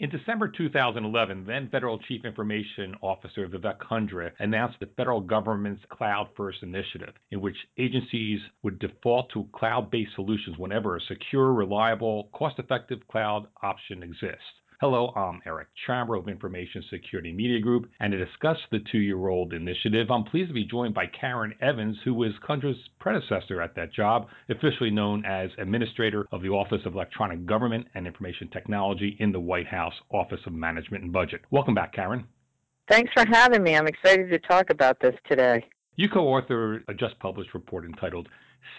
In December 2011, then Federal Chief Information Officer Vivek Kundra announced the federal government's Cloud First initiative, in which agencies would default to cloud based solutions whenever a secure, reliable, cost effective cloud option exists. Hello, I'm Eric Chabrow of Information Security Media Group, and to discuss the two year old initiative, I'm pleased to be joined by Karen Evans, who was Kundra's predecessor at that job, officially known as Administrator of the Office of Electronic Government and Information Technology in the White House Office of Management and Budget. Welcome back, Karen. Thanks for having me. I'm excited to talk about this today. You co authored a just published report entitled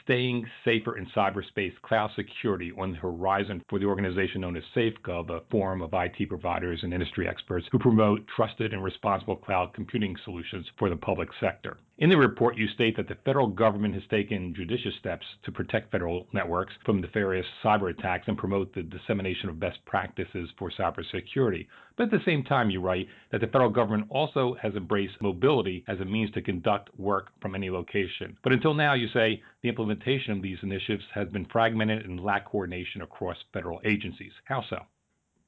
Staying Safer in Cyberspace Cloud Security on the Horizon for the organization known as SafeGov, a forum of IT providers and industry experts who promote trusted and responsible cloud computing solutions for the public sector. In the report, you state that the federal government has taken judicious steps to protect federal networks from nefarious cyber attacks and promote the dissemination of best practices for cybersecurity. But at the same time, you write that the federal government also has embraced mobility as a means to conduct work from any location. But until now, you say the implementation of these initiatives has been fragmented and lack coordination across federal agencies. How so?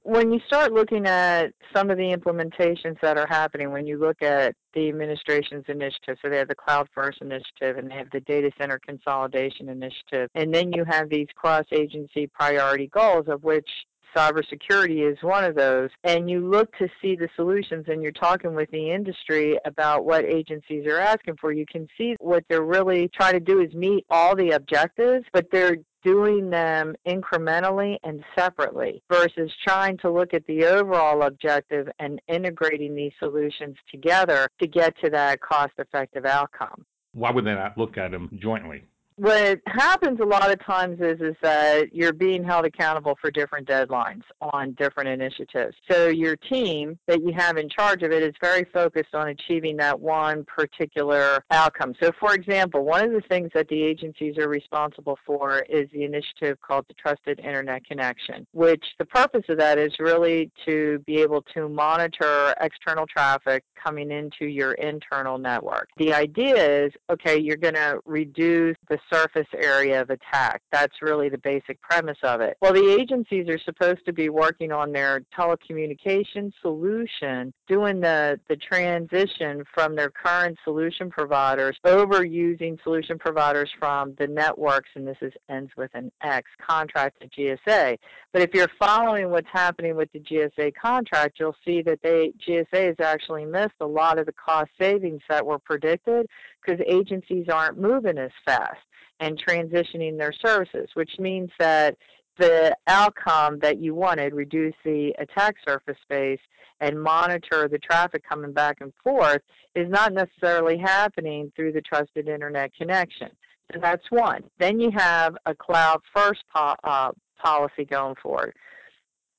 When you start looking at some of the implementations that are happening, when you look at the administration's initiative, so they have the Cloud First initiative and they have the Data Center Consolidation initiative, and then you have these cross agency priority goals, of which cybersecurity is one of those. And you look to see the solutions and you're talking with the industry about what agencies are asking for. You can see what they're really trying to do is meet all the objectives, but they're doing them incrementally and separately versus trying to look at the overall objective and integrating these solutions together to get to that cost effective outcome. Why would they not look at them jointly? What happens a lot of times is is that you're being held accountable for different deadlines on different initiatives. So your team that you have in charge of it is very focused on achieving that one particular outcome. So for example, one of the things that the agencies are responsible for is the initiative called the Trusted Internet Connection, which the purpose of that is really to be able to monitor external traffic coming into your internal network. The idea is, okay, you're going to reduce the surface area of attack. That's really the basic premise of it. Well, the agencies are supposed to be working on their telecommunication solution, doing the, the transition from their current solution providers over using solution providers from the Networx, and this is ends with an X, contract to GSA. But if you're following what's happening with the GSA contract, you'll see that they GSA has actually missed a lot of the cost savings that were predicted because agencies aren't moving as fast and transitioning their services, which means that the outcome that you wanted, reduce the attack surface space and monitor the traffic coming back and forth, is not necessarily happening through the trusted internet connection. So that's one. Then you have a cloud first po- uh, policy going forward.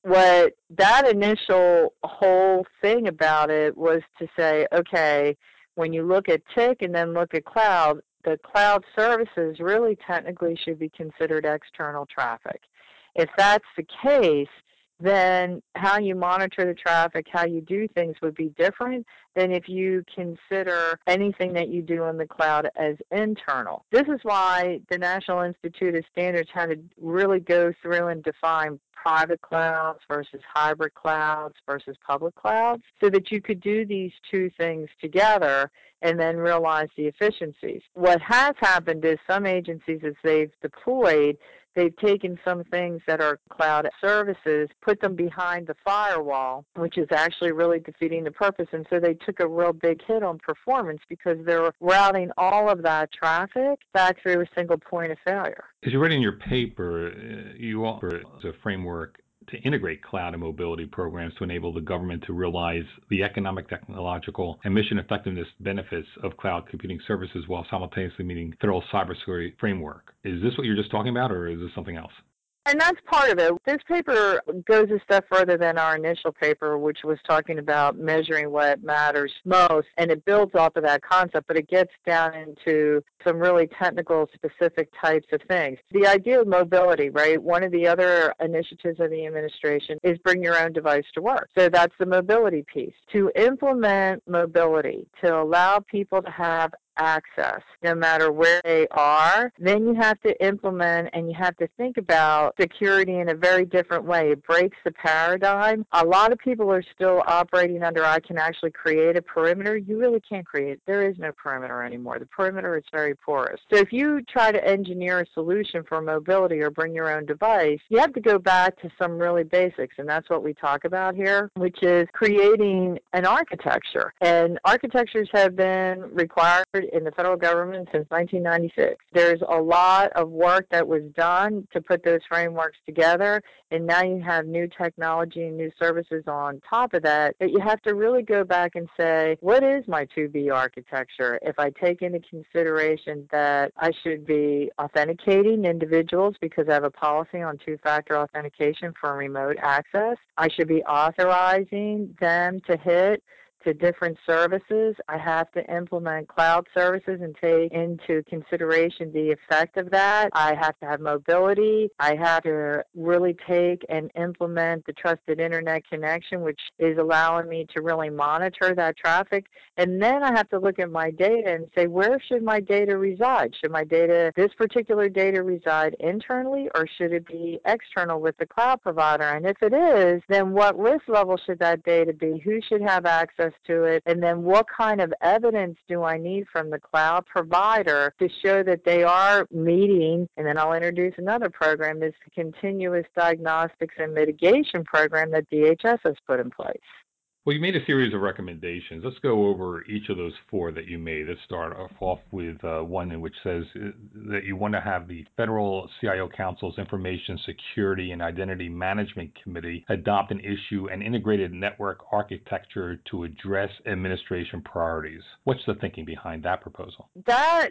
What that initial whole thing about it was to say, okay, when you look at TIC and then look at cloud, the cloud services really technically should be considered external traffic. If that's the case, then how you monitor the traffic, how you do things would be different than if you consider anything that you do in the cloud as internal. This is why the National Institute of Standards had to really go through and define private clouds versus hybrid clouds versus public clouds so that you could do these two things together and then realize the efficiencies. What has happened is some agencies, as they've deployed, they've taken some things that are cloud services, put them behind the firewall, which is actually really defeating the purpose. And so they took a real big hit on performance because they're routing all of that traffic back through a single point of failure. As you write in your paper, uh, you offer a framework to integrate cloud and mobility programs to enable the government to realize the economic, technological, and mission effectiveness benefits of cloud computing services while simultaneously meeting federal cybersecurity framework. Is this what you're just talking about, or is this something else? And that's part of it. This paper goes a step further than our initial paper, which was talking about measuring what matters most, and it builds off of that concept, but it gets down into some really technical, specific types of things. The idea of mobility, right? One of the other initiatives of the administration is bring your own device to work. So that's the mobility piece. To implement mobility, to allow people to have access, no matter where they are, then you have to implement and you have to think about security in a very different way. It breaks the paradigm. A lot of people are still operating under I can actually create a perimeter. You really can't create. There is no perimeter anymore. The perimeter is very porous. So if you try to engineer a solution for mobility or bring your own device, you have to go back to some really basics, and that's what we talk about here, which is creating an architecture. And architectures have been required in the federal government since 1996. There's a lot of work that was done to put those frameworks together, and now you have new technology and new services on top of that that you have to really go back and say, what is my to-be architecture? If I take into consideration that I should be authenticating individuals because I have a policy on two-factor authentication for remote access, I should be authorizing them to hit to different services. I have to implement cloud services and take into consideration the effect of that. I have to have mobility. I have to really take and implement the trusted internet connection, which is allowing me to really monitor that traffic. And then I have to look at my data and say, where should my data reside? Should my data, this particular data reside internally or should it be external with the cloud provider? And if it is, then what risk level should that data be? Who should have access access to it? And then what kind of evidence do I need from the cloud provider to show that they are meeting? And then I'll introduce another program, is the continuous diagnostics and mitigation program that DHS has put in place. Well, you made a series of recommendations. Let's go over each of those four that you made. Let's start off with uh, one in which says uh, that you want to have the Federal CIO Council's Information Security and Identity Management Committee adopt and issue an integrated network architecture to address administration priorities. What's the thinking behind that proposal? That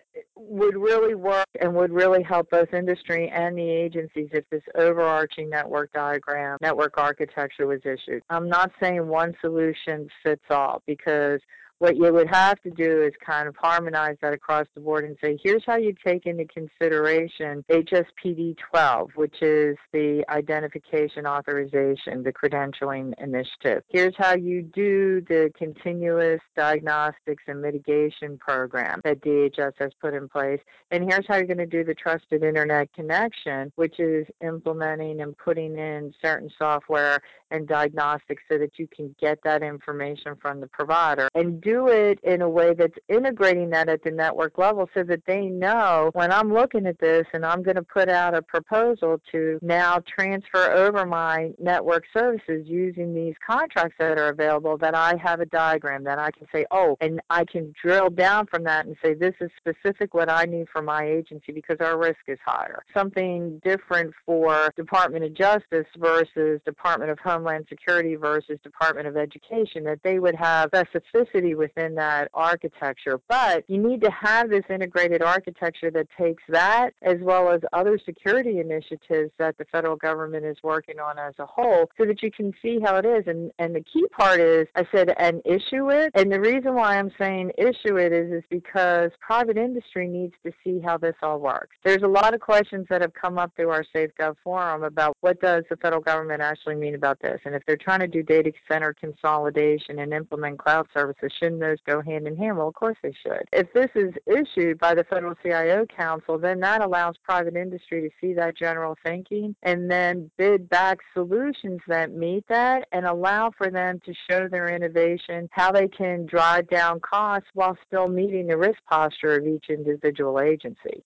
would really work and would really help both industry and the agencies if this overarching network diagram, network architecture was issued. I'm not saying one solution fits all because what you would have to do is kind of harmonize that across the board and say, here's how you take into consideration HSPD 12, which is the identification authorization, the credentialing initiative. Here's how you do the continuous diagnostics and mitigation program that DHS has put in place. And here's how you're going to do the trusted internet connection, which is implementing and putting in certain software and diagnostics so that you can get that information from the provider and do do it in a way that's integrating that at the network level so that they know when I'm looking at this and I'm going to put out a proposal to now transfer over my network services using these contracts that are available that I have a diagram that I can say, oh, and I can drill down from that and say this is specific what I need for my agency because our risk is higher. Something different for Department of Justice versus Department of Homeland Security versus Department of Education that they would have specificity within that architecture. But you need to have this integrated architecture that takes that as well as other security initiatives that the federal government is working on as a whole so that you can see how it is. And, and the key part is, I said, and issue it. And the reason why I'm saying issue it is, is because private industry needs to see how this all works. There's a lot of questions that have come up through our SafeGov forum about what does the federal government actually mean about this. And if they're trying to do data center consolidation and implement cloud services, shouldn't those go hand in hand? Well, of course they should. If this is issued by the Federal CIO Council, then that allows private industry to see that general thinking and then bid back solutions that meet that and allow for them to show their innovation, how they can drive down costs while still meeting the risk posture of each individual agency.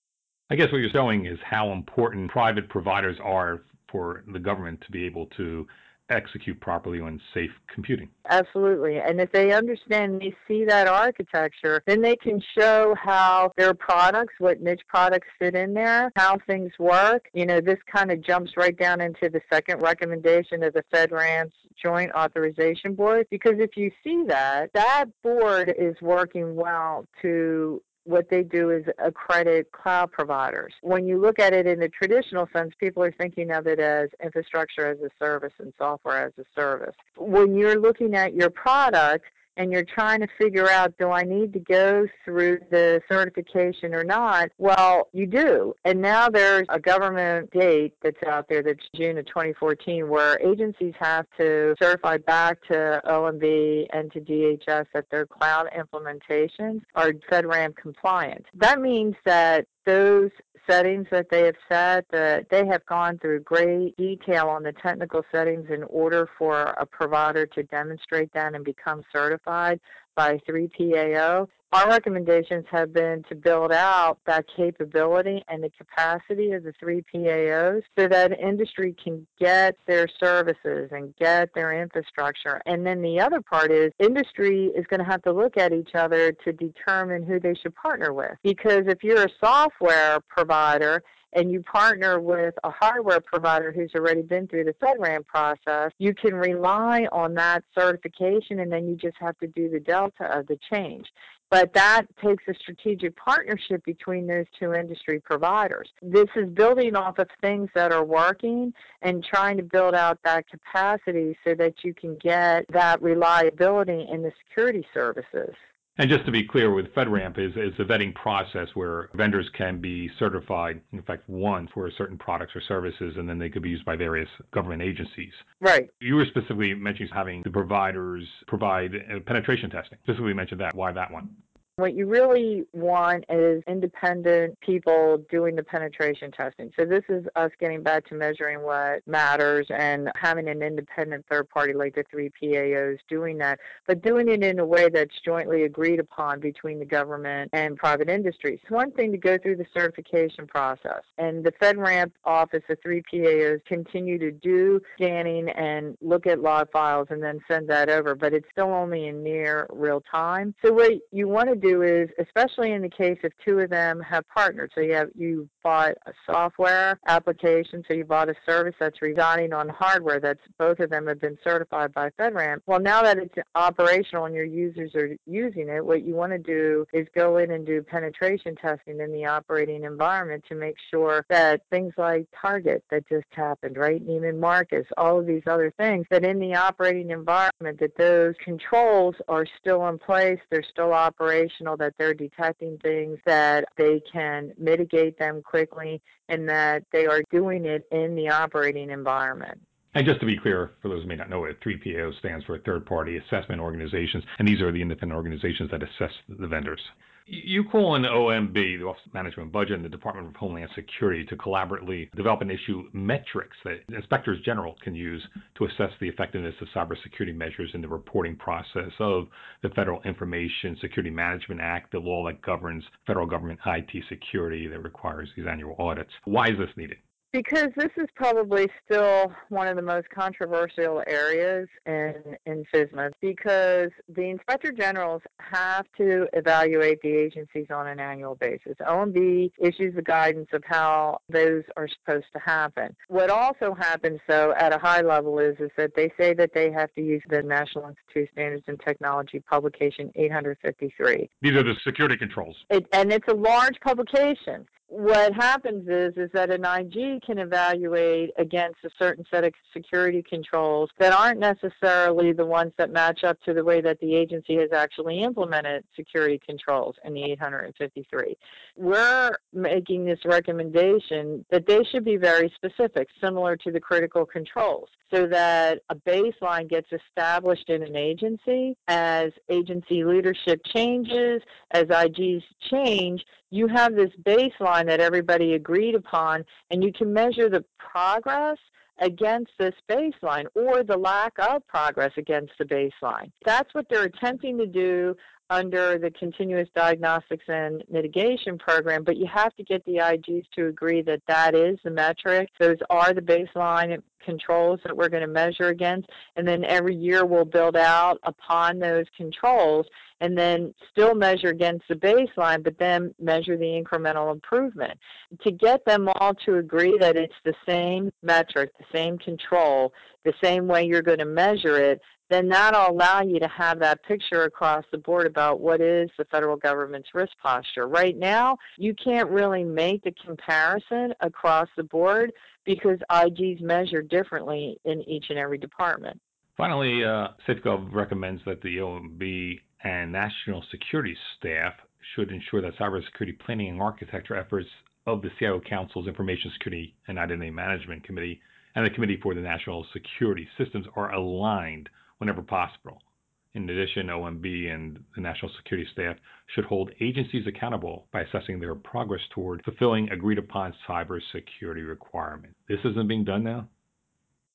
I guess what you're showing is how important private providers are for the government to be able to execute properly on safe computing. Absolutely. And if they understand, they see that architecture, then they can show how their products, what niche products fit in there, how things work. You know, this kind of jumps right down into the second recommendation of the FedRAMP Joint Authorization Board, because if you see that, that board is working well to what they do is accredit cloud providers. When you look at it in the traditional sense, people are thinking of it as infrastructure as a service and software as a service. When you're looking at your product, and you're trying to figure out, do I need to go through the certification or not? Well, you do. And now there's a government date that's out there that's June of 2014 where agencies have to certify back to OMB and to DHS that their cloud implementations are FedRAMP compliant. That means that those settings that they have set that uh, they have gone through great detail on the technical settings in order for a provider to demonstrate that and become certified by 3PAO. Our recommendations have been to build out that capability and the capacity of the 3PAOs so that industry can get their services and get their infrastructure. And then the other part is industry is going to have to look at each other to determine who they should partner with. Because if you're a software provider and you partner with a hardware provider who's already been through the FedRAMP process, you can rely on that certification and then you just have to do the delta of the change. But that takes a strategic partnership between those two industry providers. This is building off of things that are working and trying to build out that capacity so that you can get that reliability in the security services. And just to be clear, with FedRAMP is, is a vetting process where vendors can be certified, in fact, once for certain products or services, and then they could be used by various government agencies. Right. You were specifically mentioning having the providers provide uh, penetration testing. Specifically mentioned that. Why that one? What you really want is independent people doing the penetration testing. So this is us getting back to measuring what matters and having an independent third party like the three PAOs doing that, but doing it in a way that's jointly agreed upon between the government and private industries. It's one thing to go through the certification process, and the FedRAMP office, the three PAOs, continue to do scanning and look at log files and then send that over, but it's still only in near real time. So what you want to do do is, especially in the case if two of them have partnered, so you have you bought a software application, so you bought a service that's residing on hardware that's both of them have been certified by FedRAMP. Well, now that it's operational and your users are using it, what you want to do is go in and do penetration testing in the operating environment to make sure that things like Target that just happened, right, Neiman Marcus, all of these other things, that in the operating environment that those controls are still in place, they're still operational that they're detecting things, that they can mitigate them quickly, and that they are doing it in the operating environment. And just to be clear, for those who may not know it, 3PO stands for Third Party Assessment Organizations, and these are the independent organizations that assess the vendors. You call on OMB, the Office of Management and Budget, and the Department of Homeland Security to collaboratively develop and issue metrics that inspectors general can use to assess the effectiveness of cybersecurity measures in the reporting process of the Federal Information Security Management Act, the law that governs federal government IT security that requires these annual audits. Why is this needed? Because this is probably still one of the most controversial areas in, in FISMA because the inspector generals have to evaluate the agencies on an annual basis. OMB issues the guidance of how those are supposed to happen. What also happens, though, at a high level is, is that they say that they have to use the National Institute of Standards and Technology publication 853. These are the security controls. It, and it's a large publication what happens is is that an IG can evaluate against a certain set of security controls that aren't necessarily the ones that match up to the way that the agency has actually implemented security controls in the 853. We're making this recommendation that they should be very specific, similar to the critical controls, so that a baseline gets established in an agency as agency leadership changes, as IGs change, you have this baseline that everybody agreed upon, and you can measure the progress against this baseline or the lack of progress against the baseline. That's what they're attempting to do under the continuous diagnostics and mitigation program, but you have to get the IGs to agree that that is the metric. Those are the baseline controls that we're going to measure against. And then every year we'll build out upon those controls and then still measure against the baseline, but then measure the incremental improvement. To get them all to agree that it's the same metric, the same control, the same way you're going to measure it, then that'll allow you to have that picture across the board about what is the federal government's risk posture. Right now, you can't really make the comparison across the board because IGs measure differently in each and every department. Finally, uh, SafeGov recommends that the OMB and national security staff should ensure that cybersecurity planning and architecture efforts of the CIO Council's Information Security and Identity Management Committee and the Committee for the National Security Systems are aligned whenever possible. In addition, OMB and the National Security Staff should hold agencies accountable by assessing their progress toward fulfilling agreed upon cybersecurity requirements. This isn't being done now?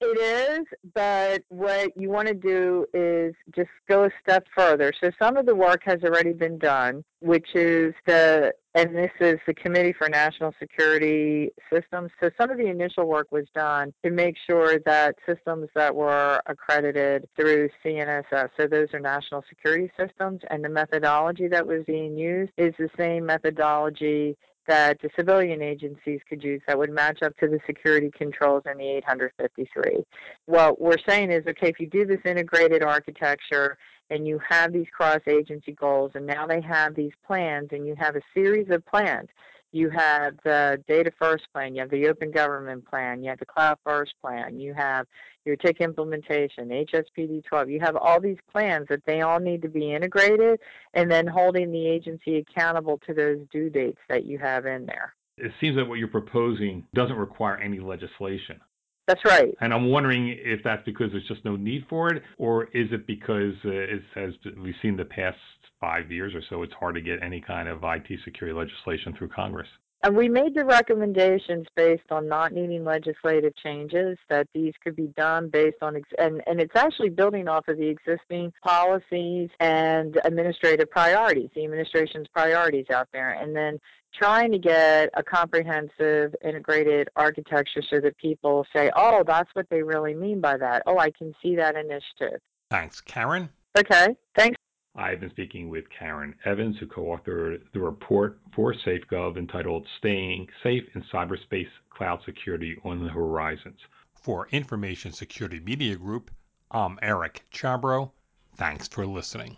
It is, but what you want to do is just go a step further. So some of the work has already been done, which is the, and this is the Committee for National Security Systems. So some of the initial work was done to make sure that systems that were accredited through CNSS, so those are national security systems, and the methodology that was being used is the same methodology that the civilian agencies could use that would match up to the security controls in the 853. What we're saying is, okay, if you do this integrated architecture and you have these cross agency goals, and now they have these plans, and you have a series of plans. You have the data first plan, you have the open government plan, you have the cloud first plan, you have your TIC implementation, HSPD 12. You have all these plans that they all need to be integrated and then holding the agency accountable to those due dates that you have in there. It seems that what you're proposing doesn't require any legislation. That's right. And I'm wondering if that's because there's just no need for it, or is it because, uh, as we've seen the past five years or so, it's hard to get any kind of IT security legislation through Congress? And we made the recommendations based on not needing legislative changes, that these could be done based on, ex- and, and it's actually building off of the existing policies and administrative priorities, the administration's priorities out there. And then trying to get a comprehensive integrated architecture so that people say, oh, that's what they really mean by that. Oh, I can see that initiative. Thanks, Karen. Okay, thanks. I've been speaking with Karen Evans, who co authored the report for SafeGov entitled Staying Safe in Cyberspace Cloud Security on the Horizons. For Information Security Media Group, I'm Eric Chabrow. Thanks for listening.